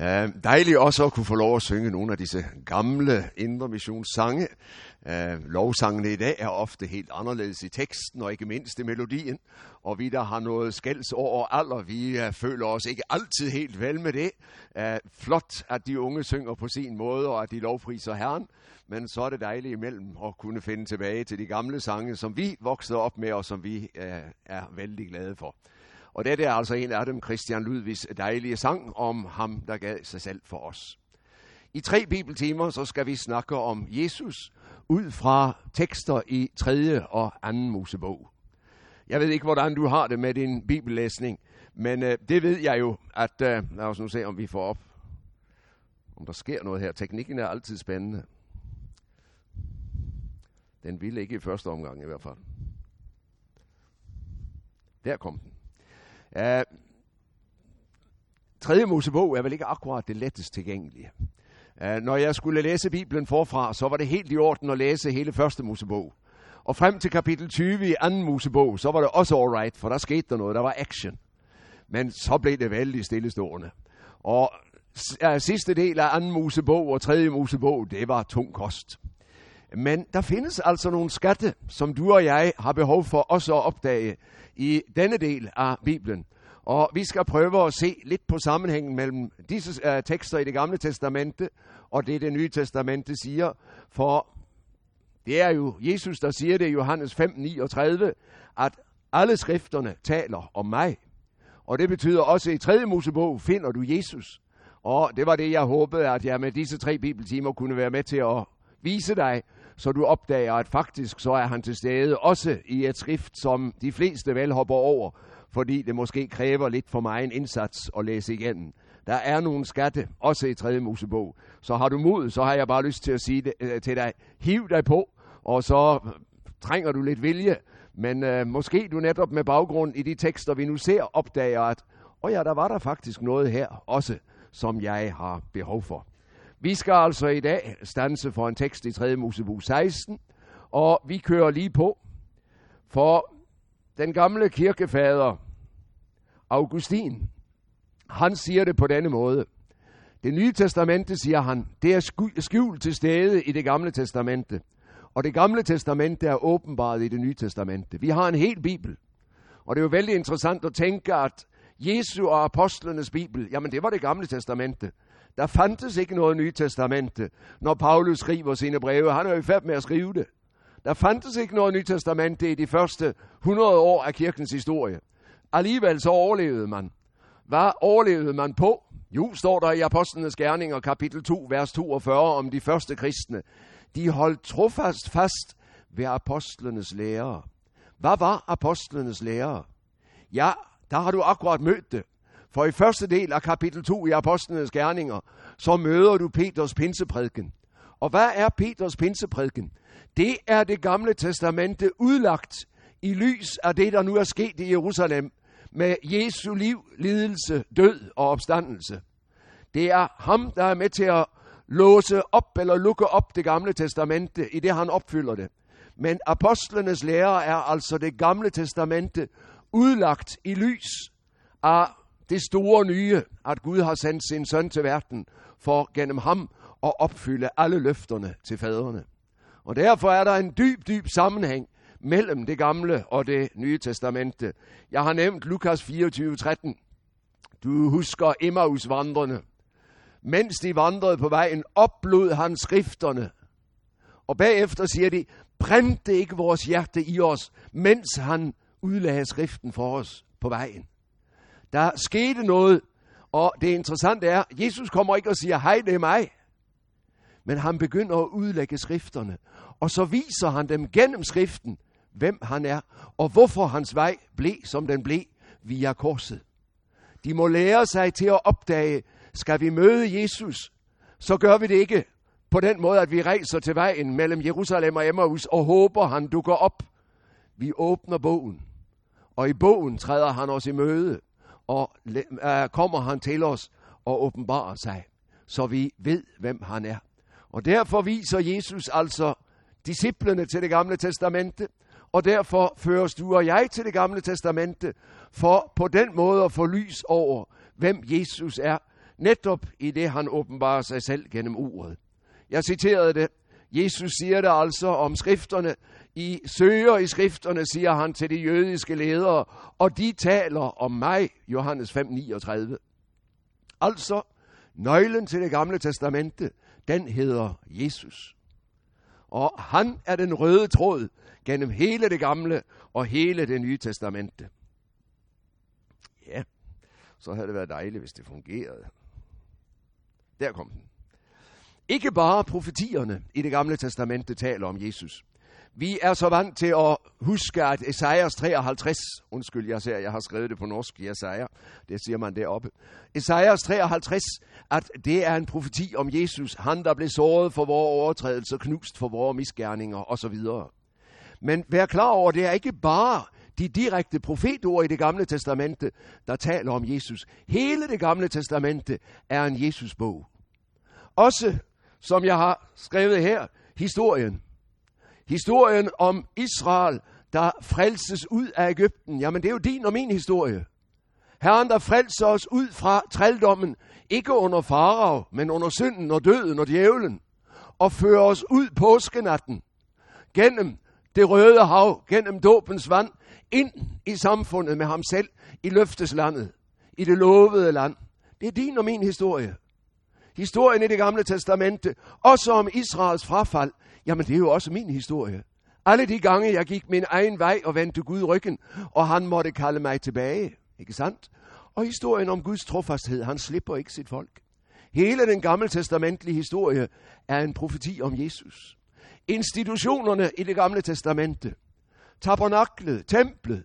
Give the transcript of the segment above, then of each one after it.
Uh, dejligt også at kunne få lov at synge nogle af disse gamle indre missionssange. Uh, lovsangene i dag er ofte helt anderledes i teksten og ikke mindst i melodien. Og vi, der har noget skælds over alder, vi uh, føler os ikke altid helt vel med det. Uh, flot, at de unge synger på sin måde, og at de lovpriser Herren. Men så er det dejligt imellem at kunne finde tilbage til de gamle sange, som vi voksede op med, og som vi uh, er vældig glade for. Og det er altså en af dem, Christian Ludvigs dejlige sang om ham, der gav sig selv for os. I tre bibeltimer så skal vi snakke om Jesus ud fra tekster i 3. og 2. Mosebog. Jeg ved ikke, hvordan du har det med din bibellæsning, men øh, det ved jeg jo, at øh, lad os nu se, om vi får op, om der sker noget her. Teknikken er altid spændende. Den ville ikke i første omgang i hvert fald. Der kom den. Uh, tredje Mosebog er vel ikke akkurat det lettest tilgængelige. Uh, når jeg skulle læse Bibelen forfra, så var det helt i orden at læse hele første Mosebog. Og frem til kapitel 20 i anden Mosebog, så var det også alright, for der skete der noget, der var action. Men så blev det vældig stillestående. Og uh, sidste del af anden Mosebog og tredje Mosebog, det var tung kost. Men der findes altså nogle skatte, som du og jeg har behov for også at opdage i denne del af Bibelen. Og vi skal prøve at se lidt på sammenhængen mellem disse uh, tekster i det gamle testamente og det, det nye testamente siger. For det er jo Jesus, der siger det i Johannes 5, 39, at alle skrifterne taler om mig. Og det betyder også, at i 3. Mosebog finder du Jesus. Og det var det, jeg håbede, at jeg med disse tre bibeltimer kunne være med til at vise dig, så du opdager, at faktisk så er han til stede også i et skrift, som de fleste vel hopper over, fordi det måske kræver lidt for mig en indsats at læse igennem. Der er nogle skatte, også i 3. Mosebog. Så har du mod, så har jeg bare lyst til at sige det, øh, til dig, hiv dig på, og så øh, trænger du lidt vilje. Men øh, måske du netop med baggrund i de tekster, vi nu ser, opdager, at åh ja, der var der faktisk noget her også, som jeg har behov for. Vi skal altså i dag stanse for en tekst i 3. Mosebog 16, og vi kører lige på. For den gamle kirkefader, Augustin, han siger det på denne måde. Det nye testamente, siger han, det er skjult til stede i det gamle testamente. Og det gamle testamente er åbenbart i det nye testamente. Vi har en hel bibel. Og det er jo vældig interessant at tænke, at Jesu og apostlenes bibel, jamen det var det gamle testamente. Der fandtes ikke noget nye testamente, når Paulus skriver sine breve. Han er jo i færd med at skrive det. Der fandtes ikke noget Nye testamente i de første 100 år af kirkens historie. Alligevel så overlevede man. Hvad overlevede man på? Jo, står der i Apostlenes Gerninger, kapitel 2, vers 42, om de første kristne. De holdt trofast fast ved apostlenes lære. Hvad var apostlenes lære? Ja, der har du akkurat mødt det. For i første del af kapitel 2 i Apostlenes Gerninger, så møder du Peters pinseprædiken. Og hvad er Peters pinseprædiken? Det er det gamle testamente udlagt i lys af det, der nu er sket i Jerusalem med Jesu liv, lidelse, død og opstandelse. Det er ham, der er med til at låse op eller lukke op det gamle testamente, i det han opfylder det. Men apostlenes lære er altså det gamle testamente udlagt i lys af det store nye, at Gud har sendt sin søn til verden for gennem ham at opfylde alle løfterne til faderne. Og derfor er der en dyb, dyb sammenhæng mellem det gamle og det nye testamente. Jeg har nævnt Lukas 24:13. Du husker Emmaus vandrene. Mens de vandrede på vejen, oplod han skrifterne. Og bagefter siger de, brændte ikke vores hjerte i os, mens han udlagde skriften for os på vejen. Der skete noget, og det interessante er, Jesus kommer ikke og siger, hej, det er mig. Men han begynder at udlægge skrifterne, og så viser han dem gennem skriften, hvem han er, og hvorfor hans vej blev, som den blev, via korset. De må lære sig til at opdage, skal vi møde Jesus, så gør vi det ikke på den måde, at vi rejser til vejen mellem Jerusalem og Emmaus og håber, han dukker op. Vi åbner bogen, og i bogen træder han os i møde og øh, kommer han til os og åbenbarer sig, så vi ved, hvem han er. Og derfor viser Jesus altså disciplene til det gamle testamente, og derfor føres du og jeg til det gamle testamente, for på den måde at få lys over, hvem Jesus er, netop i det, han åbenbarer sig selv gennem ordet. Jeg citerede det. Jesus siger det altså om skrifterne. I søger i skrifterne, siger han til de jødiske ledere, og de taler om mig, Johannes 5:39. Altså, nøglen til det gamle testamente, den hedder Jesus. Og han er den røde tråd gennem hele det gamle og hele det nye testamente. Ja, så havde det været dejligt, hvis det fungerede. Der kom den. Ikke bare profetierne i det gamle testamente taler om Jesus. Vi er så vant til at huske, at Esajas 53, undskyld, jeg ser, jeg har skrevet det på norsk Esajas, det siger man deroppe. Esajas 53, at det er en profeti om Jesus, han der blev såret for vores overtrædelser, knust for vores misgerninger osv. Men vær klar over, det er ikke bare de direkte profetord i det gamle testamente, der taler om Jesus. Hele det gamle testamente er en Jesus-bog. Også, som jeg har skrevet her, historien. Historien om Israel, der frelses ud af Ægypten. Jamen, det er jo din og min historie. Herren, der frelser os ud fra trældommen, ikke under farag, men under synden og døden og djævlen, og fører os ud påskenatten, gennem det røde hav, gennem dåbens vand, ind i samfundet med ham selv, i løfteslandet, i det lovede land. Det er din og min historie. Historien i det gamle testamente, også om Israels frafald, jamen det er jo også min historie. Alle de gange, jeg gik min egen vej og vendte Gud ryggen, og han måtte kalde mig tilbage. Ikke sandt? Og historien om Guds trofasthed, han slipper ikke sit folk. Hele den gamle testamentlige historie er en profeti om Jesus. Institutionerne i det gamle testamente, tabernaklet, templet,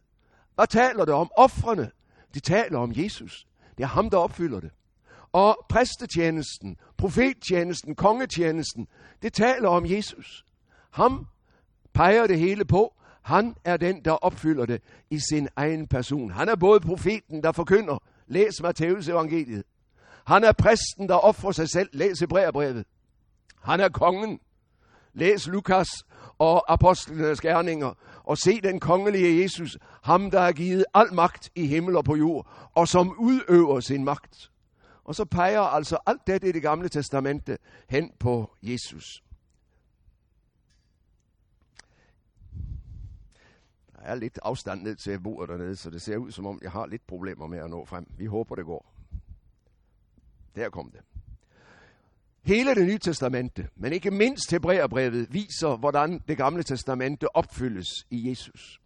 hvad taler det om? Offrene, de taler om Jesus. Det er ham, der opfylder det. Og præstetjenesten, profettjenesten, kongetjenesten, det taler om Jesus. Ham peger det hele på. Han er den, der opfylder det i sin egen person. Han er både profeten, der forkynder. Læs Matteus evangeliet. Han er præsten, der offrer sig selv. Læs Hebræerbrevet. Han er kongen. Læs Lukas og apostlenes gerninger. Og se den kongelige Jesus, ham der har givet al magt i himmel og på jord, og som udøver sin magt. Og så peger altså alt det i det gamle testamente hen på Jesus. Der er lidt afstand ned til bordet dernede, så det ser ud som om, jeg har lidt problemer med at nå frem. Vi håber, det går. Der kom det. Hele det nye testamente, men ikke mindst Hebræerbrevet, viser, hvordan det gamle testamente opfyldes i Jesus.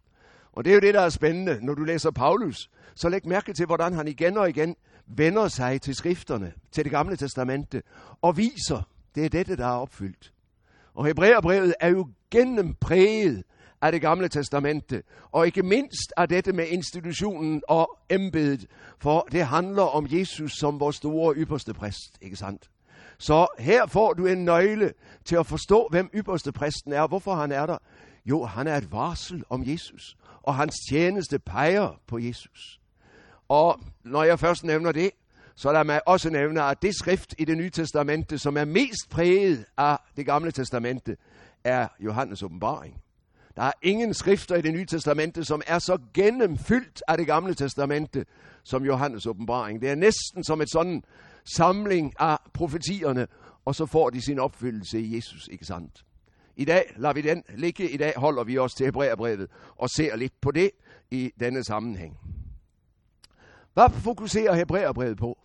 Og det er jo det, der er spændende. Når du læser Paulus, så læg mærke til, hvordan han igen og igen vender sig til skrifterne, til det gamle testamente, og viser, det er dette, der er opfyldt. Og Hebræerbrevet er jo gennempræget af det gamle testamente, og ikke mindst af dette med institutionen og embedet, for det handler om Jesus som vores store ypperste præst, ikke sandt? Så her får du en nøgle til at forstå, hvem ypperste præsten er, hvorfor han er der. Jo, han er et varsel om Jesus, og hans tjeneste peger på Jesus. Og når jeg først nævner det, så lad mig også nævne, at det skrift i det nye testamente, som er mest præget af det gamle testamente, er Johannes åbenbaring. Der er ingen skrifter i det nye testamente, som er så gennemfyldt af det gamle testamente, som Johannes åbenbaring. Det er næsten som et sådan samling af profetierne, og så får de sin opfyldelse i Jesus, ikke sandt? I dag lader vi den ligge. I dag holder vi os til Hebræerbrevet og ser lidt på det i denne sammenhæng. Hvad fokuserer Hebræerbrevet på?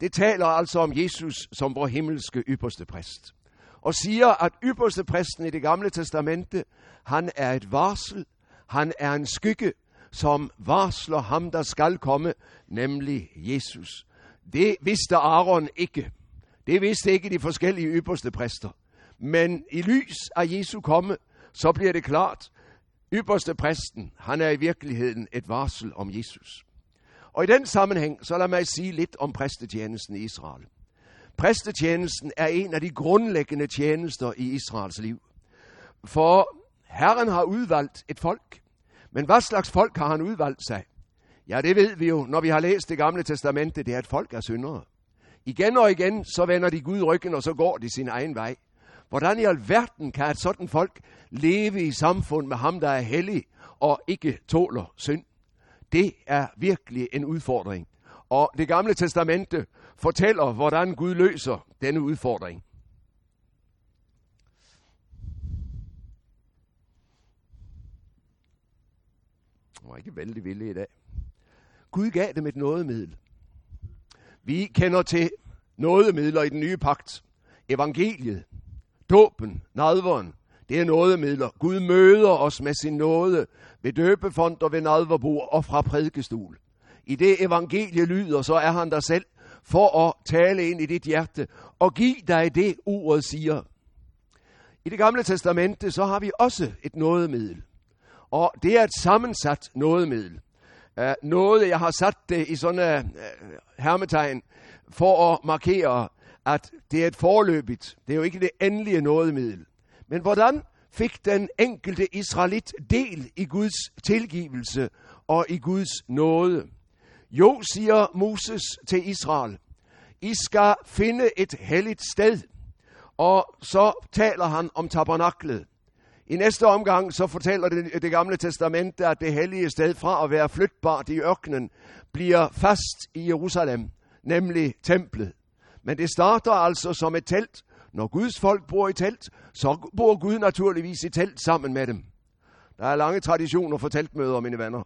Det taler altså om Jesus som vor himmelske ypperste præst. Og siger, at ypperste præsten i det gamle testamente, han er et varsel, han er en skygge, som varsler ham, der skal komme, nemlig Jesus. Det vidste Aaron ikke. Det vidste ikke de forskellige ypperste præster. Men i lys af Jesu komme, så bliver det klart, ypperste præsten, han er i virkeligheden et varsel om Jesus. Og i den sammenhæng, så lad mig sige lidt om præstetjenesten i Israel. Præstetjenesten er en af de grundlæggende tjenester i Israels liv. For Herren har udvalgt et folk. Men hvad slags folk har han udvalgt sig? Ja, det ved vi jo, når vi har læst det gamle testamente, det er et folk er syndere. Igen og igen, så vender de Gud ryggen, og så går de sin egen vej. Hvordan i alverden kan et sådan folk leve i samfund med ham, der er hellig og ikke tåler synd? Det er virkelig en udfordring. Og det gamle testamente fortæller, hvordan Gud løser denne udfordring. Jeg var ikke vældig villig i dag. Gud gav dem et nådemiddel. Vi kender til nådemidler i den nye pagt. Evangeliet, dåben, nadveren, det er nådemidler. Gud møder os med sin nåde ved døbefond og ved nadverbord og fra prædikestol. I det evangelie lyder, så er han der selv for at tale ind i dit hjerte og give dig det, ordet siger. I det gamle testamente, så har vi også et nådemiddel. Og det er et sammensat nådemiddel. Uh, noget, jeg har sat det i sådan uh, uh hermetegn for at markere, at det er et forløbigt. Det er jo ikke det endelige nådemiddel. Men hvordan fik den enkelte israelit del i Guds tilgivelse og i Guds nåde? Jo, siger Moses til Israel, I skal finde et helligt sted. Og så taler han om tabernaklet. I næste omgang så fortæller det, det gamle testamente, at det hellige sted fra at være flytbart i ørkenen, bliver fast i Jerusalem, nemlig templet. Men det starter altså som et telt. Når Guds folk bor i telt, så bor Gud naturligvis i telt sammen med dem. Der er lange traditioner for teltmøder, mine venner.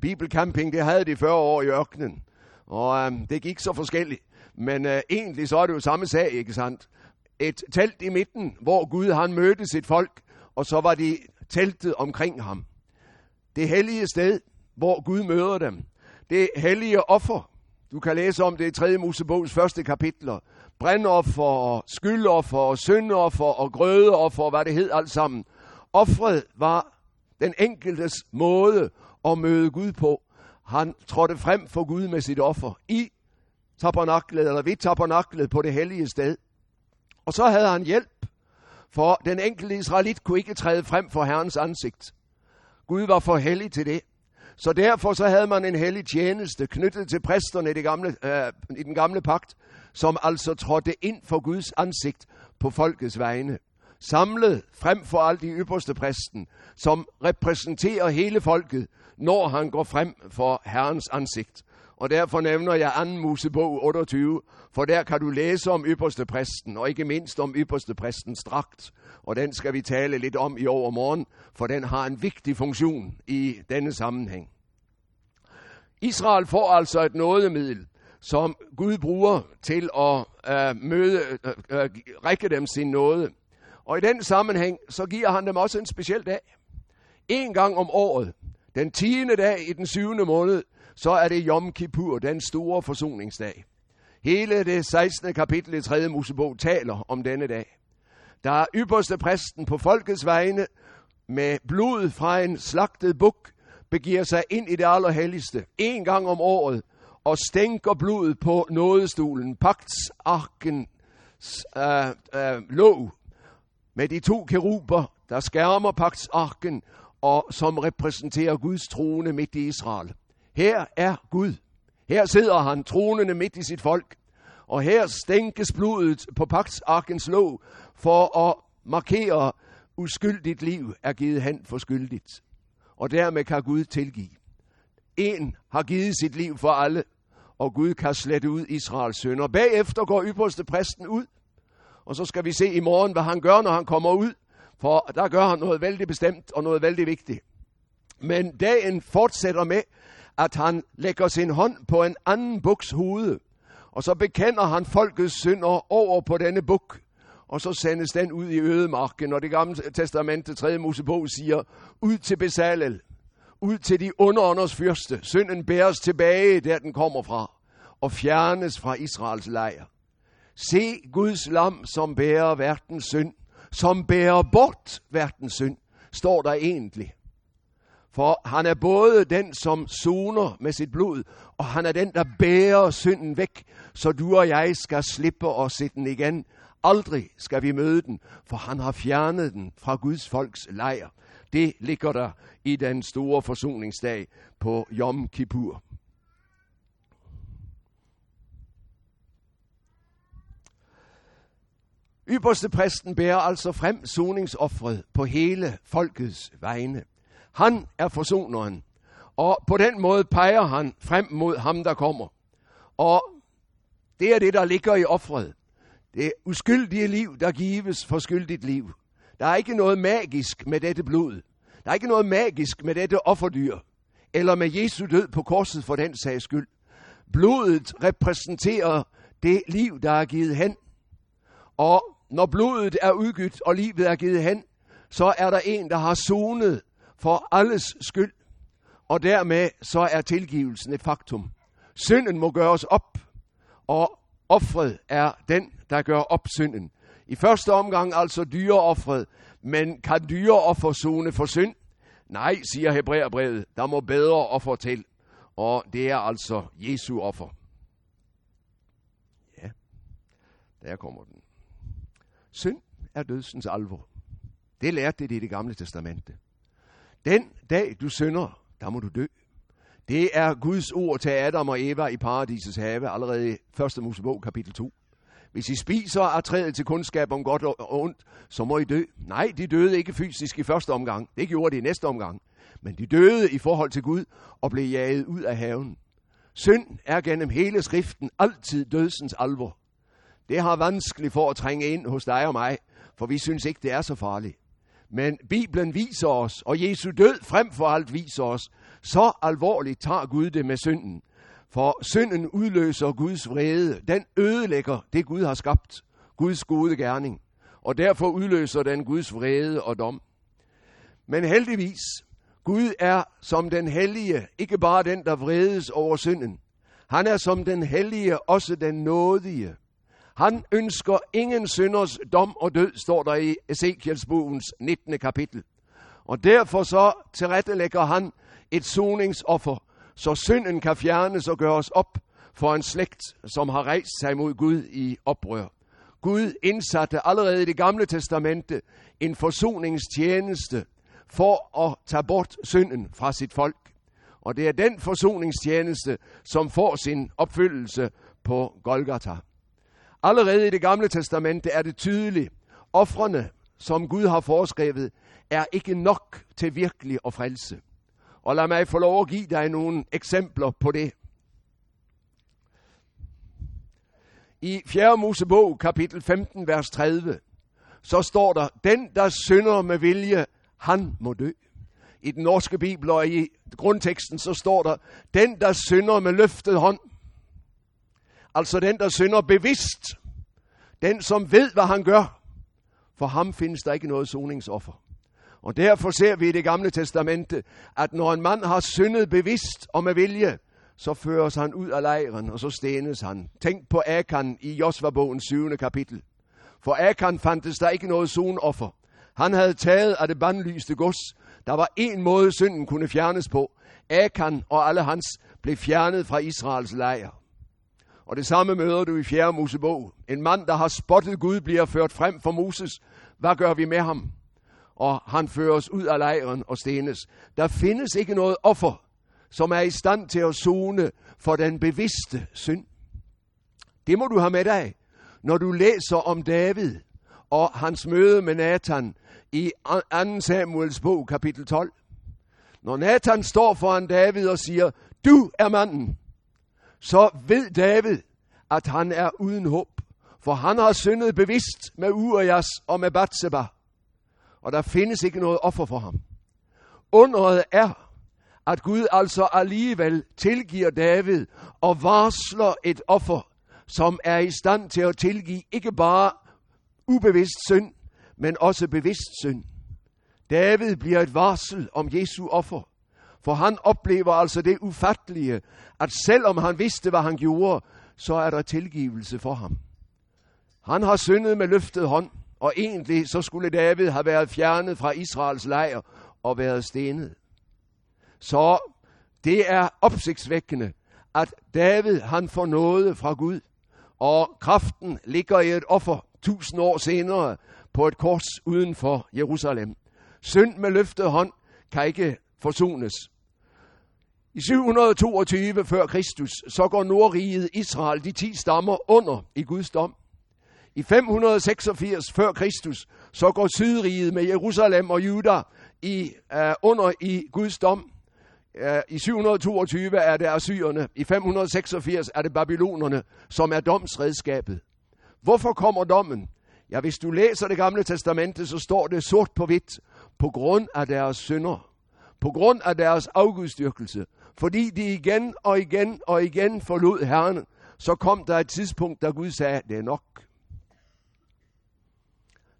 Bibelcamping, det havde de 40 år i ørkenen. Og øhm, det gik så forskelligt. Men øh, egentlig så er det jo samme sag, ikke sandt? Et telt i midten, hvor Gud han mødte sit folk, og så var de teltet omkring ham. Det hellige sted, hvor Gud møder dem. Det hellige offer. Du kan læse om det i 3. Mosebogs første kapitler. Brændoffer, og skyldoffer, og syndoffer, og grødeoffer, og hvad det hed alt sammen. Offret var den enkeltes måde at møde Gud på. Han trådte frem for Gud med sit offer i tabernaklet, eller ved tabernaklet på det hellige sted. Og så havde han hjælp, for den enkelte israelit kunne ikke træde frem for Herrens ansigt. Gud var for hellig til det. Så derfor så havde man en hellig tjeneste knyttet til præsterne i, det gamle, øh, i den gamle pagt, som altså trådte ind for Guds ansigt på folkets vegne. Samlet frem for alt de ypperste præsten, som repræsenterer hele folket, når han går frem for Herrens ansigt. Og derfor nævner jeg 2. Mosebog 28, for der kan du læse om ypperste præsten, og ikke mindst om ypperste præstens dragt. Og den skal vi tale lidt om i overmorgen, for den har en vigtig funktion i denne sammenhæng. Israel får altså et nådemiddel, som Gud bruger til at øh, møde, øh, øh, række dem sin nåde. Og i den sammenhæng, så giver han dem også en speciel dag. En gang om året, den 10. dag i den syvende måned, så er det Yom Kippur, den store forsoningsdag. Hele det 16. kapitel i 3. Mosebog taler om denne dag. Der er ypperste præsten på folkets vegne med blod fra en slagtet buk, begiver sig ind i det allerhelligste en gang om året og stænker blodet på nådestolen, pagtsarken øh, øh, låg med de to keruber, der skærmer pagtsarken og som repræsenterer Guds trone midt i Israel. Her er Gud. Her sidder han tronende midt i sit folk. Og her stænkes blodet på pagtsarkens låg for at markere, uskyldigt liv er givet hen for skyldigt. Og dermed kan Gud tilgive. En har givet sit liv for alle, og Gud kan slette ud Israels sønder. Bagefter går ypperste præsten ud, og så skal vi se i morgen, hvad han gør, når han kommer ud. For der gør han noget vældig bestemt og noget vældig vigtigt. Men dagen fortsætter med, at han lægger sin hånd på en anden buks hoved, og så bekender han folkets synder over på denne buk, og så sendes den ud i ødemarken, og det gamle testamente, 3. Mosebog, siger, ud til Besalel, ud til de underånders fyrste. Synden bæres tilbage, der den kommer fra, og fjernes fra Israels lejr. Se Guds lam, som bærer verdens synd, som bærer bort verdens synd, står der egentlig. For han er både den, som soner med sit blod, og han er den, der bærer synden væk, så du og jeg skal slippe og se den igen. Aldrig skal vi møde den, for han har fjernet den fra Guds folks lejr. Det ligger der i den store forsoningsdag på Yom Kippur. Ypperste præsten bærer altså frem soningsoffret på hele folkets vegne. Han er forsoneren, og på den måde peger han frem mod ham, der kommer. Og Det er det, der ligger i offret. Det uskyldige liv, der gives for skyldigt liv. Der er ikke noget magisk med dette blod. Der er ikke noget magisk med dette offerdyr. Eller med Jesu død på korset for den sags skyld. Blodet repræsenterer det liv, der er givet hen. Og når blodet er udgydt, og livet er givet hen, så er der en, der har sonet for alles skyld. Og dermed så er tilgivelsen et faktum. Synden må gøres op, og offret er den, der gør op synden. I første omgang altså dyreoffret, men kan dyreoffer zone for synd? Nej, siger Hebræerbrevet, der må bedre offer til, og det er altså Jesu offer. Ja, der kommer den. Synd er dødsens alvor. Det lærte det i det gamle testamente. Den dag du synder, der må du dø. Det er Guds ord til Adam og Eva i paradisets have, allerede i 1. Mosebog kapitel 2. Hvis I spiser af træet til kundskab om godt og ondt, så må I dø. Nej, de døde ikke fysisk i første omgang. Det gjorde de i næste omgang. Men de døde i forhold til Gud og blev jaget ud af haven. Synd er gennem hele skriften altid dødsens alvor. Det har vanskeligt for at trænge ind hos dig og mig, for vi synes ikke, det er så farligt. Men Bibelen viser os, og Jesu død frem for alt viser os, så alvorligt tager Gud det med synden. For synden udløser Guds vrede. Den ødelægger det, Gud har skabt. Guds gode gerning. Og derfor udløser den Guds vrede og dom. Men heldigvis, Gud er som den hellige, ikke bare den, der vredes over synden. Han er som den hellige, også den nådige. Han ønsker ingen synders dom og død, står der i Ezekiels bogens 19. kapitel. Og derfor så tilrettelægger han et soningsoffer, så synden kan fjernes og gøres op for en slægt, som har rejst sig mod Gud i oprør. Gud indsatte allerede i det gamle testamente en forsoningstjeneste for at tage bort synden fra sit folk. Og det er den forsoningstjeneste, som får sin opfyldelse på Golgata. Allerede i det gamle testamente er det tydeligt, offrene, som Gud har foreskrevet, er ikke nok til virkelig at frelse. Og lad mig få lov at give dig nogle eksempler på det. I 4. Mosebog, kapitel 15, vers 30, så står der, den der synder med vilje, han må dø. I den norske bibel og i grundteksten, så står der, den der synder med løftet hånd, altså den der synder bevidst, den som ved, hvad han gør, for ham findes der ikke noget soningsoffer. Og derfor ser vi i det gamle testamente, at når en mand har syndet bevidst og med vilje, så føres han ud af lejren, og så stenes han. Tænk på Akan i Josva-bogens 7. kapitel. For Akan fandtes der ikke noget sonoffer. Han havde taget af det bandlyste gods. Der var en måde, synden kunne fjernes på. Akan og alle hans blev fjernet fra Israels lejr. Og det samme møder du i 4. Mosebog. En mand, der har spottet Gud, bliver ført frem for Moses. Hvad gør vi med ham? Og han føres ud af lejren og stenes. Der findes ikke noget offer, som er i stand til at zone for den bevidste synd. Det må du have med dig, når du læser om David og hans møde med Nathan i 2. Samuels bog, kapitel 12. Når Nathan står foran David og siger, du er manden, så ved David, at han er uden håb. For han har syndet bevidst med Urias og med Batseba og der findes ikke noget offer for ham. Undret er, at Gud altså alligevel tilgiver David og varsler et offer, som er i stand til at tilgive ikke bare ubevidst synd, men også bevidst synd. David bliver et varsel om Jesu offer, for han oplever altså det ufattelige, at selvom han vidste, hvad han gjorde, så er der tilgivelse for ham. Han har syndet med løftet hånd, og egentlig så skulle David have været fjernet fra Israels lejr og været stenet. Så det er opsigtsvækkende, at David han får noget fra Gud, og kraften ligger i et offer tusind år senere på et kors uden for Jerusalem. Synd med løftet hånd kan ikke forsones. I 722 før Kristus, så går Nordriget Israel, de ti stammer, under i Guds dom. I 586 før Kristus, så går Sydriget med Jerusalem og Juda i, uh, under i Guds dom. Øh, I 722 er det assyrerne, i 586 er det babylonerne, som er domsredskabet. Hvorfor kommer dommen? Ja, hvis du læser det gamle testamente, så står det sort på hvidt, på grund af deres synder, på grund af deres afgudstyrkelse, fordi de igen og igen og igen forlod Herren, så kom der et tidspunkt, da Gud sagde, det er nok.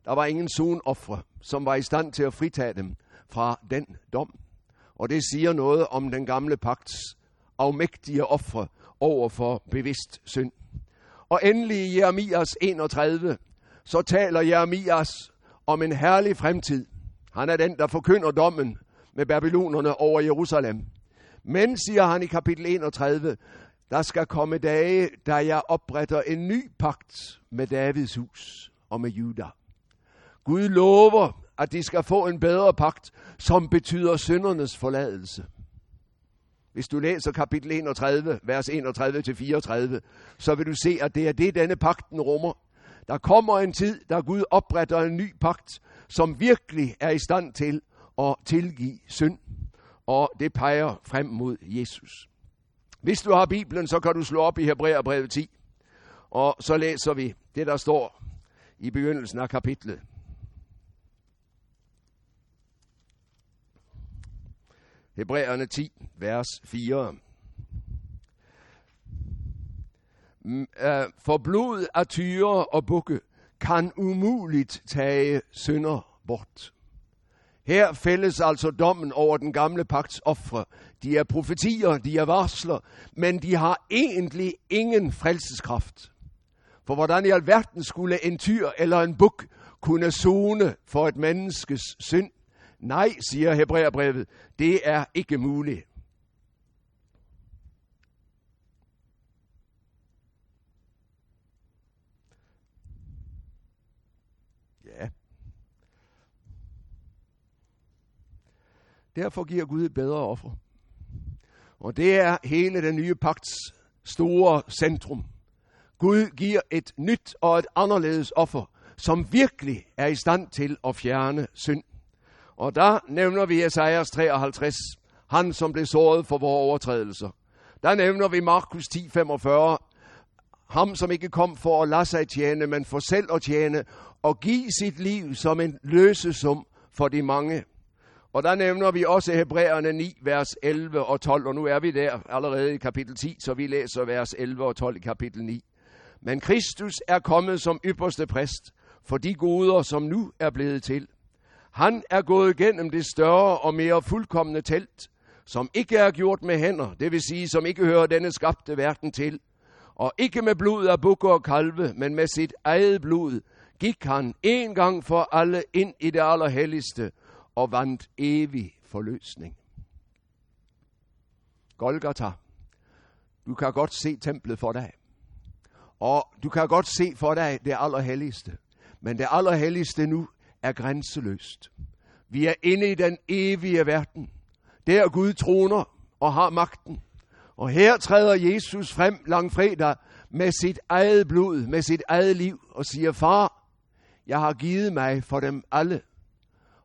Der var ingen sonoffre, som var i stand til at fritage dem fra den dom. Og det siger noget om den gamle pagts afmægtige ofre over for bevidst synd. Og endelig i Jeremias 31, så taler Jeremias om en herlig fremtid. Han er den, der forkynder dommen med babylonerne over Jerusalem. Men, siger han i kapitel 31, der skal komme dage, da jeg opretter en ny pagt med Davids hus og med Juda. Gud lover, at de skal få en bedre pagt, som betyder syndernes forladelse. Hvis du læser kapitel 31, vers 31-34, så vil du se, at det er det, denne pakten rummer. Der kommer en tid, da Gud opretter en ny pagt, som virkelig er i stand til at tilgive synd. Og det peger frem mod Jesus. Hvis du har Bibelen, så kan du slå op i Hebræerbrevet 10. Og så læser vi det, der står i begyndelsen af kapitlet. Hebræerne 10, vers 4. Mm, øh, for blod af tyre og bukke kan umuligt tage synder bort. Her fælles altså dommen over den gamle pagts ofre. De er profetier, de er varsler, men de har egentlig ingen frelseskraft. For hvordan i alverden skulle en tyr eller en buk kunne zone for et menneskes synd? Nej, siger Hebræerbrevet, det er ikke muligt. Ja. Derfor giver Gud et bedre offer. Og det er hele den nye pagts store centrum. Gud giver et nyt og et anderledes offer, som virkelig er i stand til at fjerne synd. Og der nævner vi Esajas 53, han som blev såret for vores overtrædelser. Der nævner vi Markus 10, 45, ham som ikke kom for at lade sig tjene, men for selv at tjene, og give sit liv som en løsesum for de mange. Og der nævner vi også Hebræerne 9, vers 11 og 12, og nu er vi der allerede i kapitel 10, så vi læser vers 11 og 12 i kapitel 9. Men Kristus er kommet som ypperste præst for de goder, som nu er blevet til. Han er gået gennem det større og mere fuldkommende telt, som ikke er gjort med hænder, det vil sige, som ikke hører denne skabte verden til. Og ikke med blod af bukker og kalve, men med sit eget blod, gik han en gang for alle ind i det allerhelligste og vandt evig forløsning. Golgata, du kan godt se templet for dig. Og du kan godt se for dig det allerhelligste. Men det allerhelligste nu er grænseløst. Vi er inde i den evige verden. Der Gud troner og har magten. Og her træder Jesus frem langfredag med sit eget blod, med sit eget liv og siger, far, jeg har givet mig for dem alle.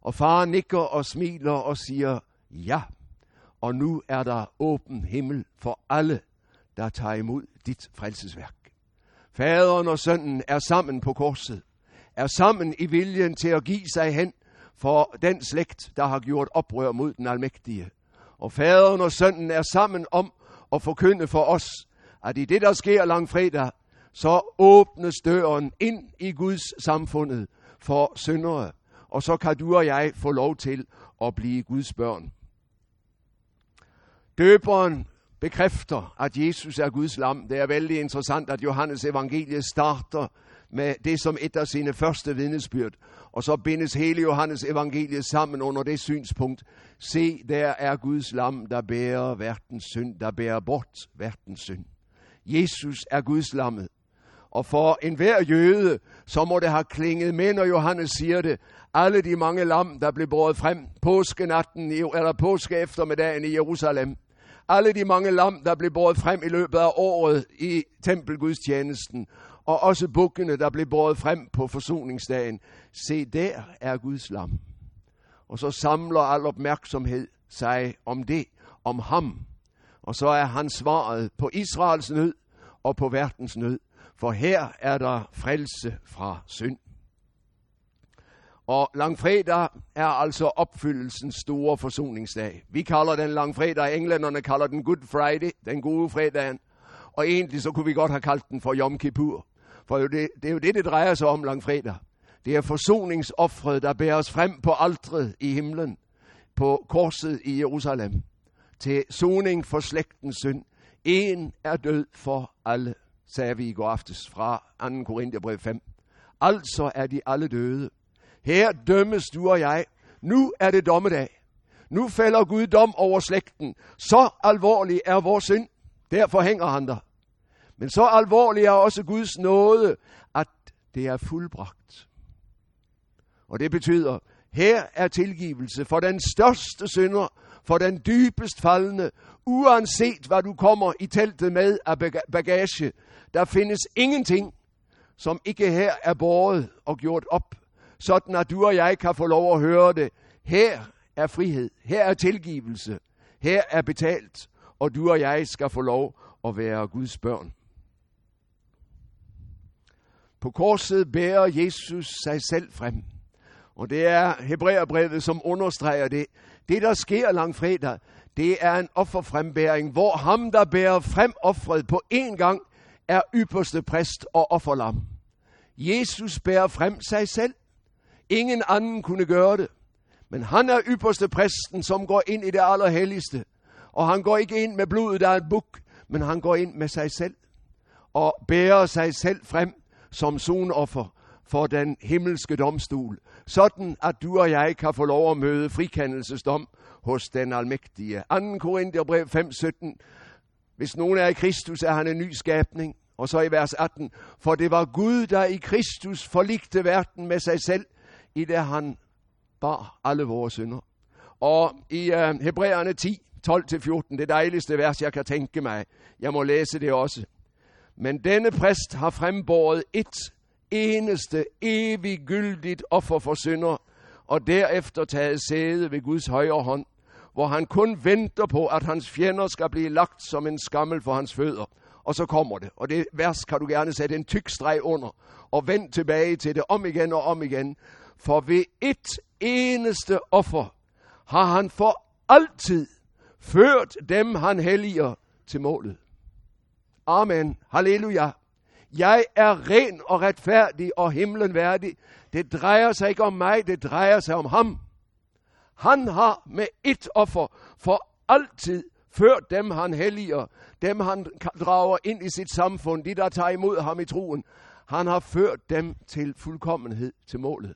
Og far nikker og smiler og siger, ja, og nu er der åben himmel for alle, der tager imod dit frelsesværk. Faderen og sønnen er sammen på korset, er sammen i viljen til at give sig hen for den slægt, der har gjort oprør mod den almægtige. Og faderen og sønnen er sammen om at forkynde for os, at i det, der sker langfredag, så åbnes døren ind i Guds samfundet for syndere. Og så kan du og jeg få lov til at blive Guds børn. Døberen bekræfter, at Jesus er Guds lam. Det er vældig interessant, at Johannes evangeliet starter med det som et af sine første vidnesbyrd. Og så bindes hele Johannes evangeliet sammen under det synspunkt. Se, der er Guds lam, der bærer verdens synd, der bærer bort verdens synd. Jesus er Guds lammet. Og for enhver jøde, så må det have klinget med, når Johannes siger det. Alle de mange lam, der blev båret frem påskenatten, eller påske eftermiddagen i Jerusalem. Alle de mange lam, der blev båret frem i løbet af året i tempelgudstjenesten og også bukkene, der blev båret frem på forsoningsdagen. Se, der er Guds lam. Og så samler al opmærksomhed sig om det, om ham. Og så er han svaret på Israels nød og på verdens nød. For her er der frelse fra synd. Og langfredag er altså opfyldelsens store forsoningsdag. Vi kalder den langfredag, englænderne kalder den Good Friday, den gode fredagen. Og egentlig så kunne vi godt have kaldt den for Yom Kippur. For det, det er jo det, det drejer sig om langfredag. Det er forsoningsoffret, der bærer os frem på altret i himlen, på korset i Jerusalem, til soning for slægtens synd. En er død for alle, sagde vi i går aftes fra 2. Korintherbrev 5. Altså er de alle døde. Her dømmes du og jeg. Nu er det dommedag. Nu falder Gud dom over slægten. Så alvorlig er vores synd. Derfor hænger han der. Men så alvorlig er også Guds nåde, at det er fuldbragt. Og det betyder, her er tilgivelse for den største synder, for den dybest faldende, uanset hvad du kommer i teltet med af bagage. Der findes ingenting, som ikke her er båret og gjort op, sådan at du og jeg kan få lov at høre det. Her er frihed, her er tilgivelse, her er betalt, og du og jeg skal få lov at være Guds børn. På korset bærer Jesus sig selv frem. Og det er Hebræerbrevet, som understreger det. Det, der sker langfredag, det er en offerfrembæring, hvor ham, der bærer frem offret på én gang, er ypperste præst og offerlam. Jesus bærer frem sig selv. Ingen anden kunne gøre det. Men han er ypperste præsten, som går ind i det allerhelligste. Og han går ikke ind med blodet af en buk, men han går ind med sig selv. Og bærer sig selv frem som sonoffer for den himmelske domstol, sådan at du og jeg kan få lov at møde frikendelsesdom hos den almægtige. 2. Korintherbrev 5:17. Hvis nogen er i Kristus, er han en ny skabning. Og så i vers 18. For det var Gud, der i Kristus forligte verden med sig selv, i det han bar alle vores synder. Og i uh, Hebræerne 10, 12-14, det dejligste vers, jeg kan tænke mig. Jeg må læse det også. Men denne præst har frembåret et eneste eviggyldigt offer for synder, og derefter taget sæde ved Guds højre hånd, hvor han kun venter på, at hans fjender skal blive lagt som en skammel for hans fødder. Og så kommer det, og det vers kan du gerne sætte en tyk streg under, og vend tilbage til det om igen og om igen. For ved et eneste offer har han for altid ført dem, han helliger til målet. Amen. Halleluja. Jeg er ren og retfærdig og himlen værdig. Det drejer sig ikke om mig, det drejer sig om ham. Han har med et offer for altid ført dem, han helliger, dem han drager ind i sit samfund, de der tager imod ham i troen. Han har ført dem til fuldkommenhed, til målet.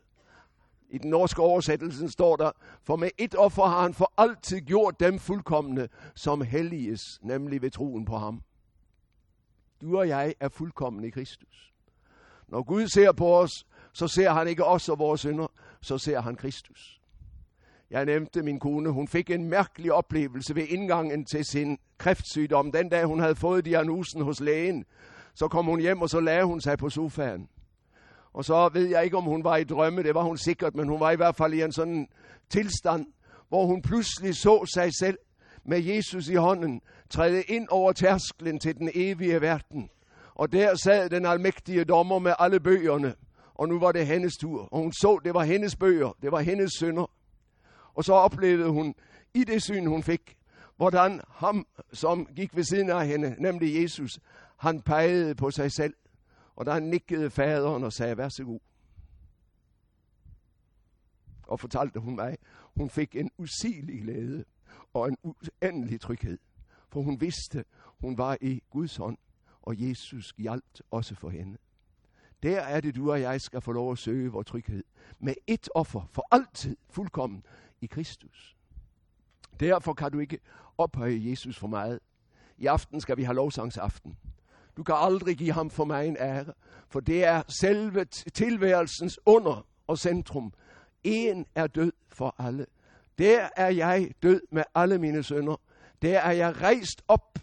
I den norske oversættelse står der, for med et offer har han for altid gjort dem fuldkommende, som helliges, nemlig ved troen på ham. Du og jeg er fuldkommen i Kristus. Når Gud ser på os, så ser han ikke os og vores synder, så ser han Kristus. Jeg nævnte min kone, hun fik en mærkelig oplevelse ved indgangen til sin kræftsygdom. Den dag hun havde fået diagnosen hos lægen, så kom hun hjem, og så lagde hun sig på sofaen. Og så ved jeg ikke, om hun var i drømme, det var hun sikkert, men hun var i hvert fald i en sådan tilstand, hvor hun pludselig så sig selv med Jesus i hånden, træde ind over tærsklen til den evige verden. Og der sad den almægtige dommer med alle bøgerne, og nu var det hendes tur. Og hun så, det var hendes bøger, det var hendes synder. Og så oplevede hun i det syn, hun fik, hvordan ham, som gik ved siden af hende, nemlig Jesus, han pegede på sig selv. Og der nikkede faderen og sagde, vær så god. Og fortalte hun mig, hun fik en usigelig glæde og en uendelig tryghed. For hun vidste, hun var i Guds hånd, og Jesus hjalp også for hende. Der er det, du og jeg skal få lov at søge vores tryghed. Med et offer for altid fuldkommen i Kristus. Derfor kan du ikke ophøje Jesus for meget. I aften skal vi have lovsangsaften. Du kan aldrig give ham for mig en ære, for det er selve tilværelsens under og centrum. En er død for alle. Der er jeg død med alle mine sønder. Der er jeg rejst op,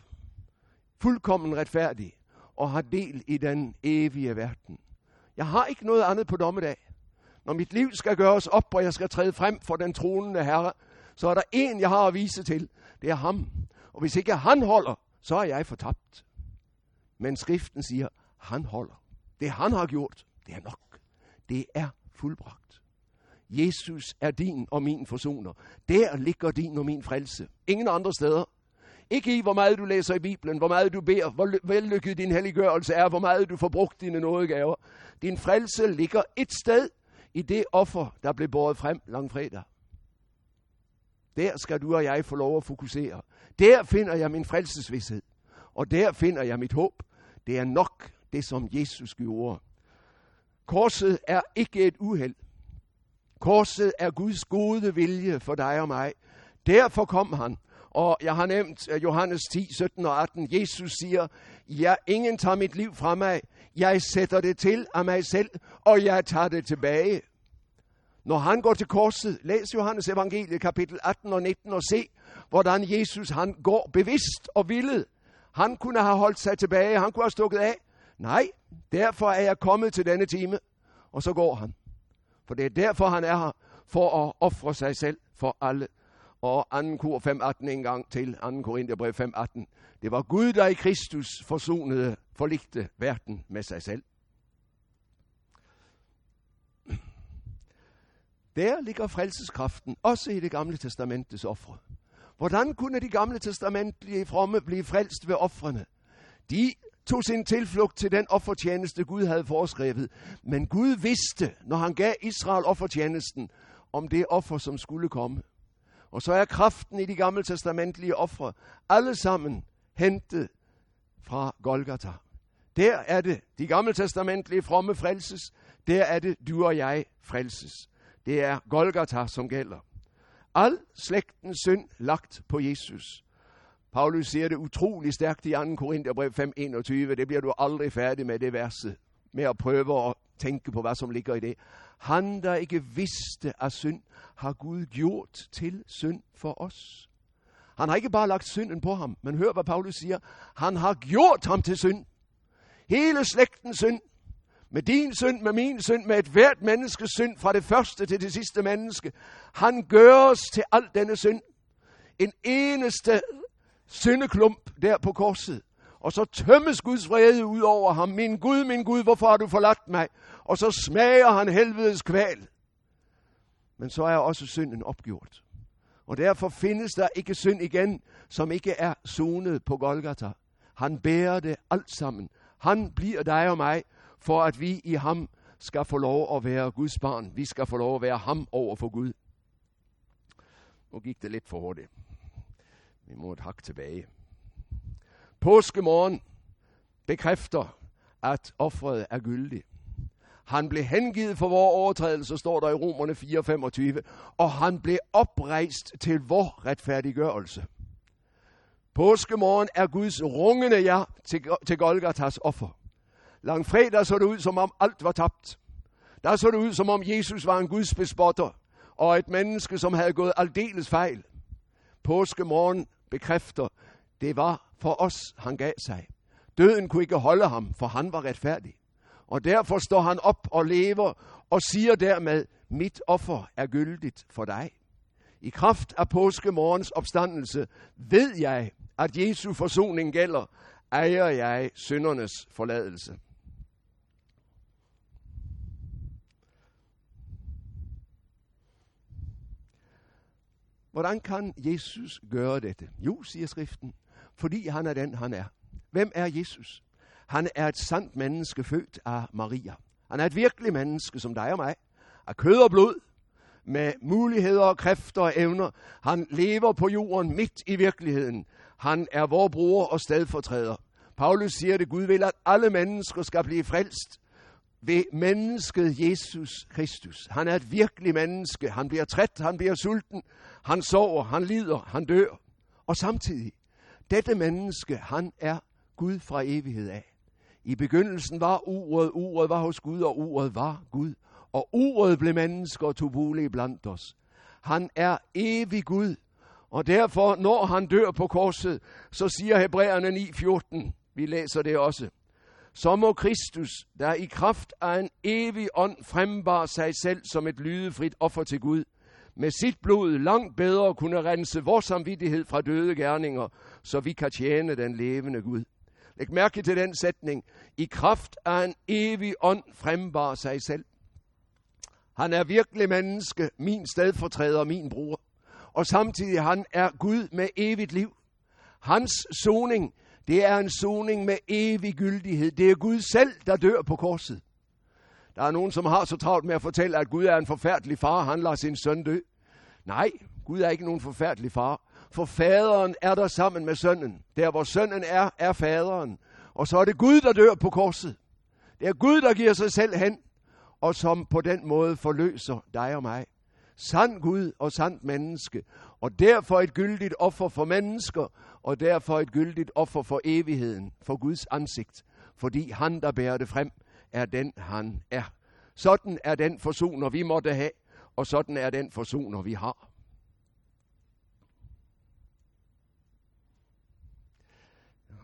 fuldkommen retfærdig, og har del i den evige verden. Jeg har ikke noget andet på dommedag. Når mit liv skal gøres op, og jeg skal træde frem for den tronende herre, så er der en, jeg har at vise til. Det er ham. Og hvis ikke han holder, så er jeg fortabt. Men skriften siger, han holder. Det han har gjort, det er nok. Det er fuldbragt. Jesus er din og min forsoner. Der ligger din og min frelse. Ingen andre steder. Ikke i, hvor meget du læser i Bibelen, hvor meget du beder, hvor vellykket din helliggørelse er, hvor meget du får brugt dine nådegaver. Din frelse ligger et sted i det offer, der blev båret frem langfredag. Der skal du og jeg få lov at fokusere. Der finder jeg min frelsesvidshed. Og der finder jeg mit håb. Det er nok det, som Jesus gjorde. Korset er ikke et uheld. Korset er Guds gode vilje for dig og mig. Derfor kom han. Og jeg har nævnt øh, Johannes 10, 17 og 18. Jesus siger, ja, ingen tager mit liv fra mig. Jeg sætter det til af mig selv, og jeg tager det tilbage. Når han går til korset, læs Johannes evangeliet kapitel 18 og 19 og se, hvordan Jesus han går bevidst og villet. Han kunne have holdt sig tilbage, han kunne have stukket af. Nej, derfor er jeg kommet til denne time. Og så går han. For det er derfor, han er her, for at ofre sig selv for alle. Og 2. kor 5.18 en gang til, 2. Korintherbrev 5.18. Det var Gud, der i Kristus forsonede, forligte verden med sig selv. Der ligger frelseskraften, også i det gamle testamentets ofre. Hvordan kunne de gamle testamentlige fromme blive frelst ved ofrene? De tog sin tilflugt til den offertjeneste, Gud havde foreskrevet. Men Gud vidste, når han gav Israel offertjenesten, om det offer, som skulle komme. Og så er kraften i de gamle testamentlige ofre alle sammen hentet fra Golgata. Der er det, de gamle testamentlige fromme frelses. Der er det, du og jeg frelses. Det er Golgata, som gælder. Al slægtens synd lagt på Jesus. Paulus siger det utrolig stærkt i 2. Korintherbrev 5.21. Det bliver du aldrig færdig med det verset. Med at prøve at tænke på, hvad som ligger i det. Han, der ikke vidste af synd, har Gud gjort til synd for os. Han har ikke bare lagt synden på ham, men hør, hvad Paulus siger. Han har gjort ham til synd. Hele slægtens synd. Med din synd, med min synd, med et hvert menneskes synd, fra det første til det sidste menneske. Han gør os til al denne synd. En eneste syndeklump der på korset. Og så tømmes Guds vrede ud over ham. Min Gud, min Gud, hvorfor har du forladt mig? Og så smager han helvedes kval. Men så er også synden opgjort. Og derfor findes der ikke synd igen, som ikke er sonet på Golgata. Han bærer det alt sammen. Han bliver dig og mig, for at vi i ham skal få lov at være Guds barn. Vi skal få lov at være ham over for Gud. Nu gik det lidt for hurtigt. Vi må et hak tilbage. Påskemorgen bekræfter, at offret er gyldigt. Han blev hengivet for vores overtrædelse, står der i Romerne 4:25, og han blev oprejst til vor retfærdiggørelse. Påskemorgen er Guds rungende ja til, til Golgatas offer. Langfredag så det ud, som om alt var tabt. Der så det ud, som om Jesus var en Guds bespotter, og et menneske, som havde gået aldeles fejl. Påskemorgen bekræfter, det var for os, han gav sig. Døden kunne ikke holde ham, for han var retfærdig. Og derfor står han op og lever og siger dermed, mit offer er gyldigt for dig. I kraft af påskemorgens opstandelse ved jeg, at Jesu forsoning gælder, ejer jeg syndernes forladelse. Hvordan kan Jesus gøre dette? Jo, siger skriften, fordi han er den, han er. Hvem er Jesus? Han er et sandt menneske født af Maria. Han er et virkelig menneske som dig og mig. Af kød og blod, med muligheder, kræfter og evner. Han lever på jorden midt i virkeligheden. Han er vor bror og stedfortræder. Paulus siger det, Gud vil, at alle mennesker skal blive frelst ved mennesket Jesus Kristus. Han er et virkelig menneske. Han bliver træt, han bliver sulten, han sover, han lider, han dør. Og samtidig, dette menneske, han er Gud fra evighed af. I begyndelsen var ordet, ordet var hos Gud, og ordet var Gud. Og ordet blev menneske og tog bolig blandt os. Han er evig Gud. Og derfor, når han dør på korset, så siger Hebræerne 9:14, vi læser det også, så må Kristus, der i kraft af en evig ånd frembar sig selv som et lydefrit offer til Gud, med sit blod langt bedre kunne rense vores samvittighed fra døde gerninger, så vi kan tjene den levende Gud. Læg mærke til den sætning. I kraft af en evig ånd frembar sig selv. Han er virkelig menneske, min stedfortræder, min bror. Og samtidig han er Gud med evigt liv. Hans soning, det er en soning med evig gyldighed. Det er Gud selv, der dør på korset. Der er nogen, som har så travlt med at fortælle, at Gud er en forfærdelig far, han lader sin søn dø. Nej, Gud er ikke nogen forfærdelig far. For faderen er der sammen med sønnen. Der hvor sønnen er, er faderen. Og så er det Gud, der dør på korset. Det er Gud, der giver sig selv hen, og som på den måde forløser dig og mig. Sand Gud og sandt menneske, og derfor et gyldigt offer for mennesker, og derfor et gyldigt offer for evigheden, for Guds ansigt, fordi han, der bærer det frem, er den, han er. Sådan er den forsoner, vi måtte have, og sådan er den forsoner, vi har.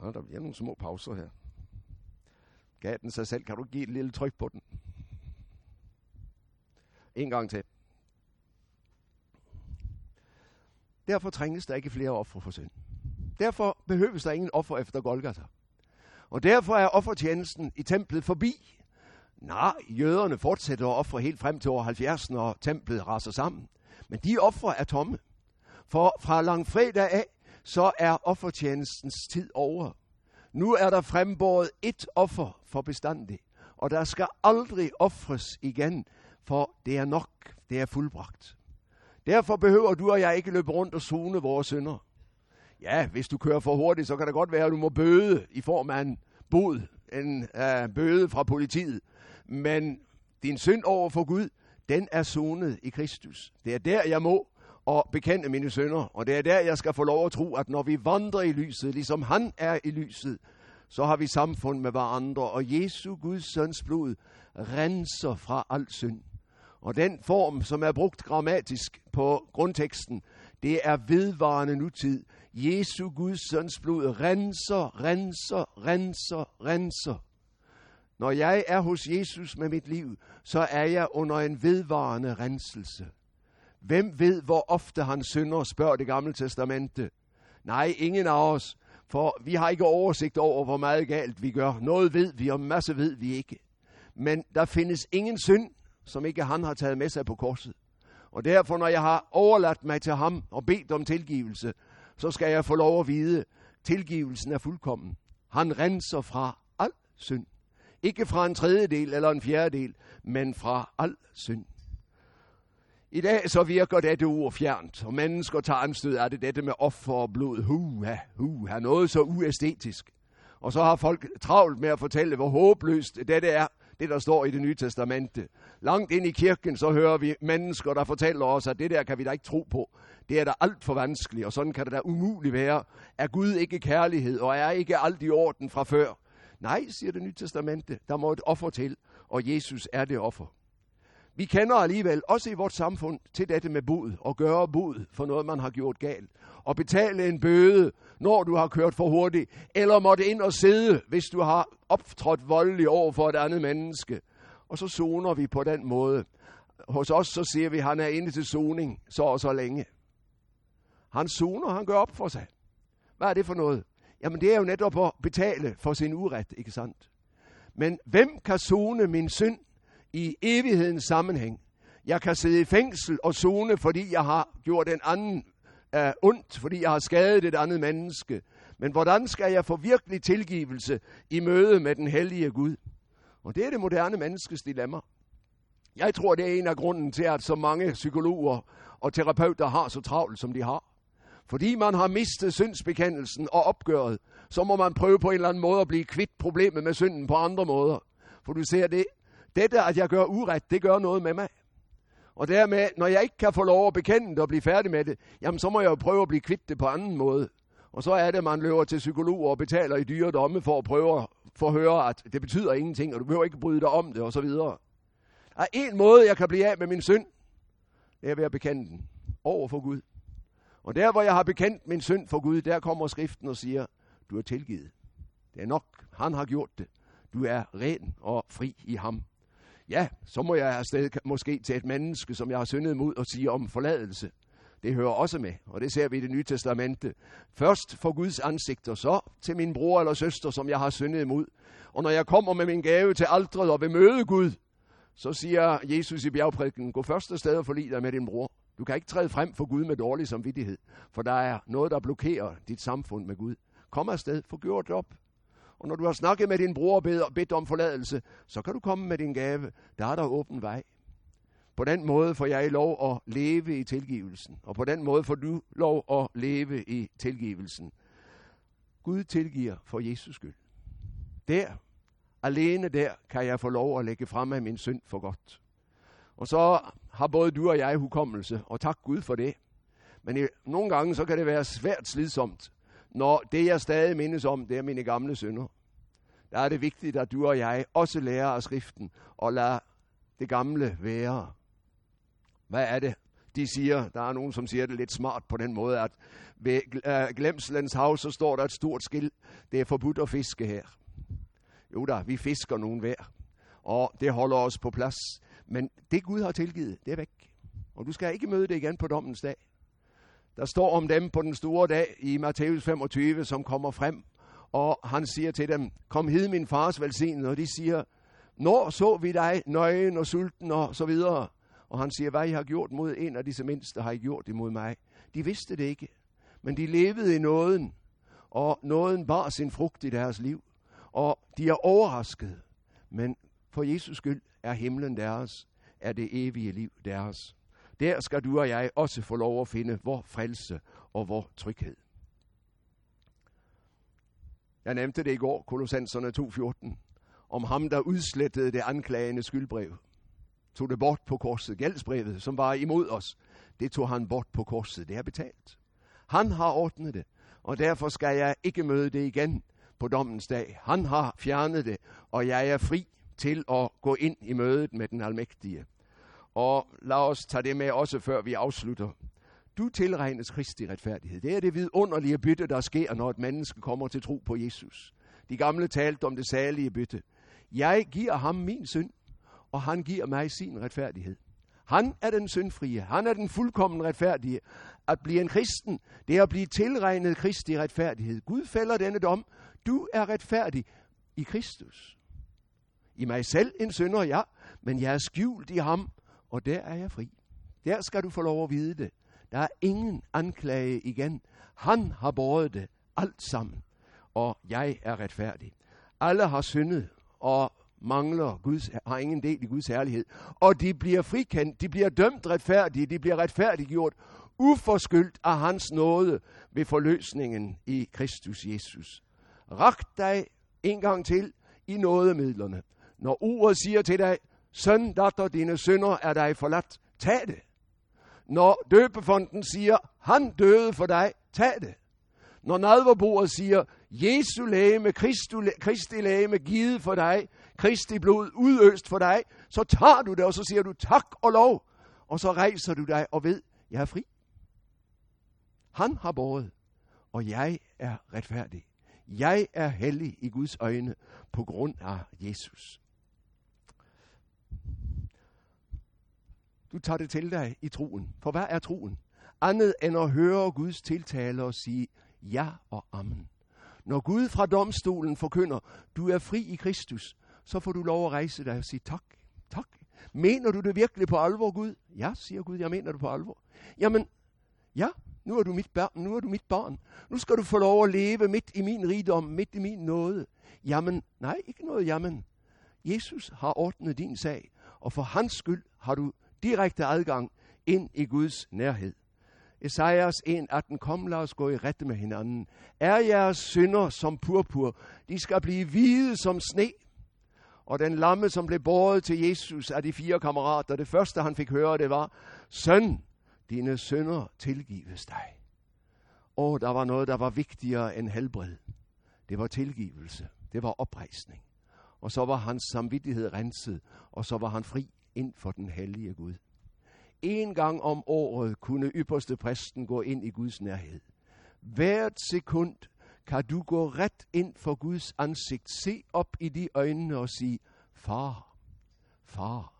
Ja, der bliver nogle små pauser her. Gav den sig selv. Kan du give et lille tryk på den? En gang til. Derfor trænges der ikke flere ofre for synd. Derfor behøves der ingen offer efter Golgata. Og derfor er offertjenesten i templet forbi. Nej, jøderne fortsætter at ofre helt frem til år 70, når templet raser sammen. Men de ofre er tomme. For fra langfredag af, så er offertjenestens tid over. Nu er der frembåret et offer for bestandig, og der skal aldrig ofres igen, for det er nok, det er fuldbragt. Derfor behøver du og jeg ikke løbe rundt og zone vores synder. Ja, hvis du kører for hurtigt, så kan det godt være, at du må bøde i form af en bod, en uh, bøde fra politiet. Men din synd over for Gud, den er zonet i Kristus. Det er der, jeg må og bekende mine sønder. Og det er der, jeg skal få lov at tro, at når vi vandrer i lyset, ligesom han er i lyset, så har vi samfund med hverandre. Og Jesu Guds søns blod renser fra al synd. Og den form, som er brugt grammatisk på grundteksten, det er vedvarende nutid. Jesu Guds søns blod renser, renser, renser, renser. Når jeg er hos Jesus med mit liv, så er jeg under en vedvarende renselse. Hvem ved, hvor ofte han synder, spørger det gamle testamente. Nej, ingen af os, for vi har ikke oversigt over, hvor meget galt vi gør. Noget ved vi, og masse ved vi ikke. Men der findes ingen synd, som ikke han har taget med sig på korset. Og derfor, når jeg har overladt mig til ham og bedt om tilgivelse, så skal jeg få lov at vide, at tilgivelsen er fuldkommen. Han renser fra al synd. Ikke fra en tredjedel eller en fjerdedel, men fra al synd. I dag så virker dette ord fjernt, og mennesker tager anstød af det, dette med offer og blod. Huha, huha, noget så uæstetisk. Og så har folk travlt med at fortælle, hvor håbløst dette er, det der står i det nye testamente. Langt ind i kirken, så hører vi mennesker, der fortæller os, at det der kan vi da ikke tro på. Det er da alt for vanskeligt, og sådan kan det da umuligt være. Er Gud ikke kærlighed, og er ikke alt i orden fra før? Nej, siger det nye testamente, der må et offer til, og Jesus er det offer. Vi kender alligevel, også i vores samfund, til dette med bud og gøre bud for noget, man har gjort galt. Og betale en bøde, når du har kørt for hurtigt, eller måtte ind og sidde, hvis du har optrådt voldeligt over for et andet menneske. Og så zoner vi på den måde. Hos os så siger vi, at han er inde til zoning så og så længe. Han zoner, han gør op for sig. Hvad er det for noget? Jamen det er jo netop at betale for sin uret, ikke sandt? Men hvem kan zone min synd i evighedens sammenhæng? Jeg kan sidde i fængsel og zone, fordi jeg har gjort en anden uh, ondt, fordi jeg har skadet et andet menneske. Men hvordan skal jeg få virkelig tilgivelse i møde med den hellige Gud? Og det er det moderne menneskes dilemma. Jeg tror, det er en af grunden til, at så mange psykologer og terapeuter har så travlt, som de har. Fordi man har mistet syndsbekendelsen og opgøret, så må man prøve på en eller anden måde at blive kvitt problemet med synden på andre måder. For du ser det, dette at jeg gør uret, det gør noget med mig. Og dermed, når jeg ikke kan få lov at bekende det og blive færdig med det, jamen så må jeg jo prøve at blive kvitt det på anden måde. Og så er det, at man løber til psykologer og betaler i dyre domme for at prøve at få høre, at det betyder ingenting, og du behøver ikke bryde dig om det, og så videre. Der er en måde, jeg kan blive af med min synd. Det er ved at bekende den over for Gud. Og der, hvor jeg har bekendt min synd for Gud, der kommer skriften og siger, du er tilgivet. Det er nok. Han har gjort det. Du er ren og fri i ham. Ja, så må jeg afsted måske til et menneske, som jeg har syndet mod, og sige om forladelse. Det hører også med, og det ser vi i det nye testamente. Først for Guds ansigt, og så til min bror eller søster, som jeg har syndet imod. Og når jeg kommer med min gave til aldret og vil møde Gud, så siger Jesus i bjergprædiken, gå først afsted og forlig dig med din bror. Du kan ikke træde frem for Gud med dårlig samvittighed, for der er noget, der blokerer dit samfund med Gud. Kom afsted, få gjort det op. Og når du har snakket med din bror og bedt om forladelse, så kan du komme med din gave. Der er der åben vej. På den måde får jeg lov at leve i tilgivelsen, og på den måde får du lov at leve i tilgivelsen. Gud tilgiver for Jesus skyld. Der, alene der, kan jeg få lov at lægge frem af min synd for godt. Og så har både du og jeg hukommelse, og tak Gud for det. Men i, nogle gange så kan det være svært slidsomt, når det jeg stadig mindes om, det er mine gamle synder. Der er det vigtigt, at du og jeg også lærer af skriften og lader det gamle være. Hvad er det? De siger, der er nogen, som siger det lidt smart på den måde, at ved øh, Glemslens hav, så står der et stort skilt. Det er forbudt at fiske her. Jo da, vi fisker nogen hver. Og det holder os på plads. Men det Gud har tilgivet, det er væk. Og du skal ikke møde det igen på dommens dag. Der står om dem på den store dag i Matthæus 25, som kommer frem. Og han siger til dem, kom hid min fars velsignede. Og de siger, når så vi dig nøgen og sulten og så videre. Og han siger, hvad I har gjort mod en af disse mindste, har I gjort imod mig. De vidste det ikke, men de levede i nåden, og nåden bar sin frugt i deres liv. Og de er overrasket, men for Jesus skyld er himlen deres, er det evige liv deres. Der skal du og jeg også få lov at finde vor frelse og vor tryghed. Jeg nævnte det i går, Kolossenserne 2.14, om ham, der udslettede det anklagende skyldbrev tog det bort på korset. Gældsbrevet, som var imod os, det tog han bort på korset. Det er betalt. Han har ordnet det, og derfor skal jeg ikke møde det igen på dommens dag. Han har fjernet det, og jeg er fri til at gå ind i mødet med den almægtige. Og lad os tage det med også, før vi afslutter. Du tilregnes Kristi retfærdighed. Det er det vidunderlige bytte, der sker, når et menneske kommer til tro på Jesus. De gamle talte om det salige bytte. Jeg giver ham min synd, og han giver mig sin retfærdighed. Han er den syndfrie. Han er den fuldkommen retfærdige. At blive en kristen, det er at blive tilregnet Kristi retfærdighed. Gud fælder denne dom. Du er retfærdig i Kristus. I mig selv en synder, ja, men jeg er skjult i ham, og der er jeg fri. Der skal du få lov at vide det. Der er ingen anklage igen. Han har båret det alt sammen, og jeg er retfærdig. Alle har syndet og mangler Guds, har ingen del i Guds herlighed. Og de bliver frikendt, de bliver dømt retfærdige, de bliver retfærdiggjort, uforskyldt af hans nåde ved forløsningen i Kristus Jesus. Rak dig en gang til i nådemidlerne. Når ordet siger til dig, søn, datter, dine sønder er dig forladt, tag det. Når døbefonden siger, han døde for dig, tag det. Når nadverbordet siger, Jesu læge, Kristi læge givet for dig, Kristi blod udøst for dig, så tager du det, og så siger du tak og lov, og så rejser du dig og ved, jeg er fri. Han har båret, og jeg er retfærdig. Jeg er hellig i Guds øjne på grund af Jesus. Du tager det til dig i troen. For hvad er troen? Andet end at høre Guds tiltale og sige ja og amen. Når Gud fra domstolen forkynder, du er fri i Kristus, så får du lov at rejse dig og sige tak, tak. Mener du det virkelig på alvor, Gud? Ja, siger Gud, jeg mener det på alvor. Jamen, ja, nu er du mit barn, nu er du mit barn. Nu skal du få lov at leve midt i min rigdom, midt i min nåde. Jamen, nej, ikke noget jamen. Jesus har ordnet din sag, og for hans skyld har du direkte adgang ind i Guds nærhed. Esajas 1:18, kom lad os gå i rette med hinanden. Er jeres synder som purpur, de skal blive hvide som sne. Og den lamme, som blev båret til Jesus af de fire kammerater, det første han fik høre, det var, Søn, dine synder tilgives dig. Og der var noget, der var vigtigere end helbred. Det var tilgivelse. Det var oprejsning. Og så var hans samvittighed renset, og så var han fri ind for den hellige Gud. En gang om året kunne ypperste præsten gå ind i Guds nærhed. Hvert sekund kan du gå ret ind for Guds ansigt, se op i de øjnene og sige, Far, far.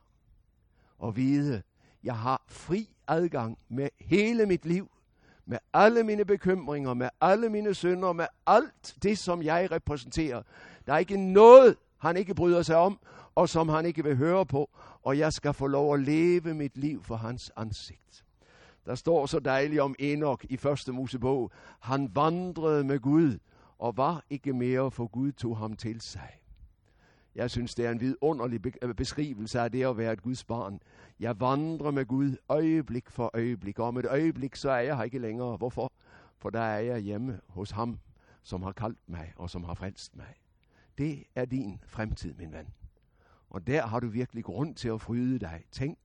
Og vide, jeg har fri adgang med hele mit liv, med alle mine bekymringer, med alle mine synder, med alt det, som jeg repræsenterer. Der er ikke noget, han ikke bryder sig om, og som han ikke vil høre på, og jeg skal få lov at leve mit liv for hans ansigt. Der står så dejligt om Enoch i første Mosebog. Han vandrede med Gud og var ikke mere, for Gud tog ham til sig. Jeg synes, det er en vidunderlig øh, beskrivelse af det at være et Guds barn. Jeg vandrer med Gud øjeblik for øjeblik, og om et øjeblik, så er jeg her ikke længere. Hvorfor? For der er jeg hjemme hos ham, som har kaldt mig og som har frelst mig. Det er din fremtid, min ven. Og der har du virkelig grund til at fryde dig. Tænk,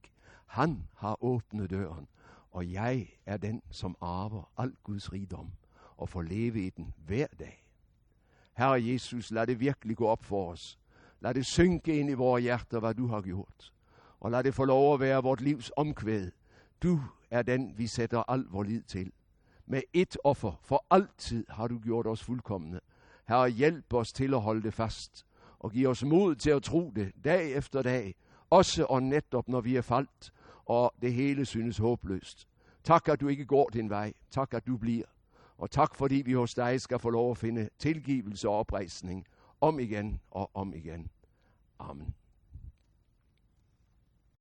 han har åbnet døren, og jeg er den, som arver al Guds rigdom og får leve i den hver dag. Herre Jesus, lad det virkelig gå op for os. Lad det synke ind i vores hjerter, hvad du har gjort. Og lad det få lov at være vort livs omkvæd. Du er den, vi sætter al vores lid til. Med et offer for altid har du gjort os fuldkommende. Herre, hjælp os til at holde det fast, og giv os mod til at tro det dag efter dag, også og netop når vi er faldt, og det hele synes håbløst. Tak, at du ikke går din vej. Tak, at du bliver. Og tak, fordi vi hos dig skal få lov at finde tilgivelse og oprejsning om igen og om igen. Amen.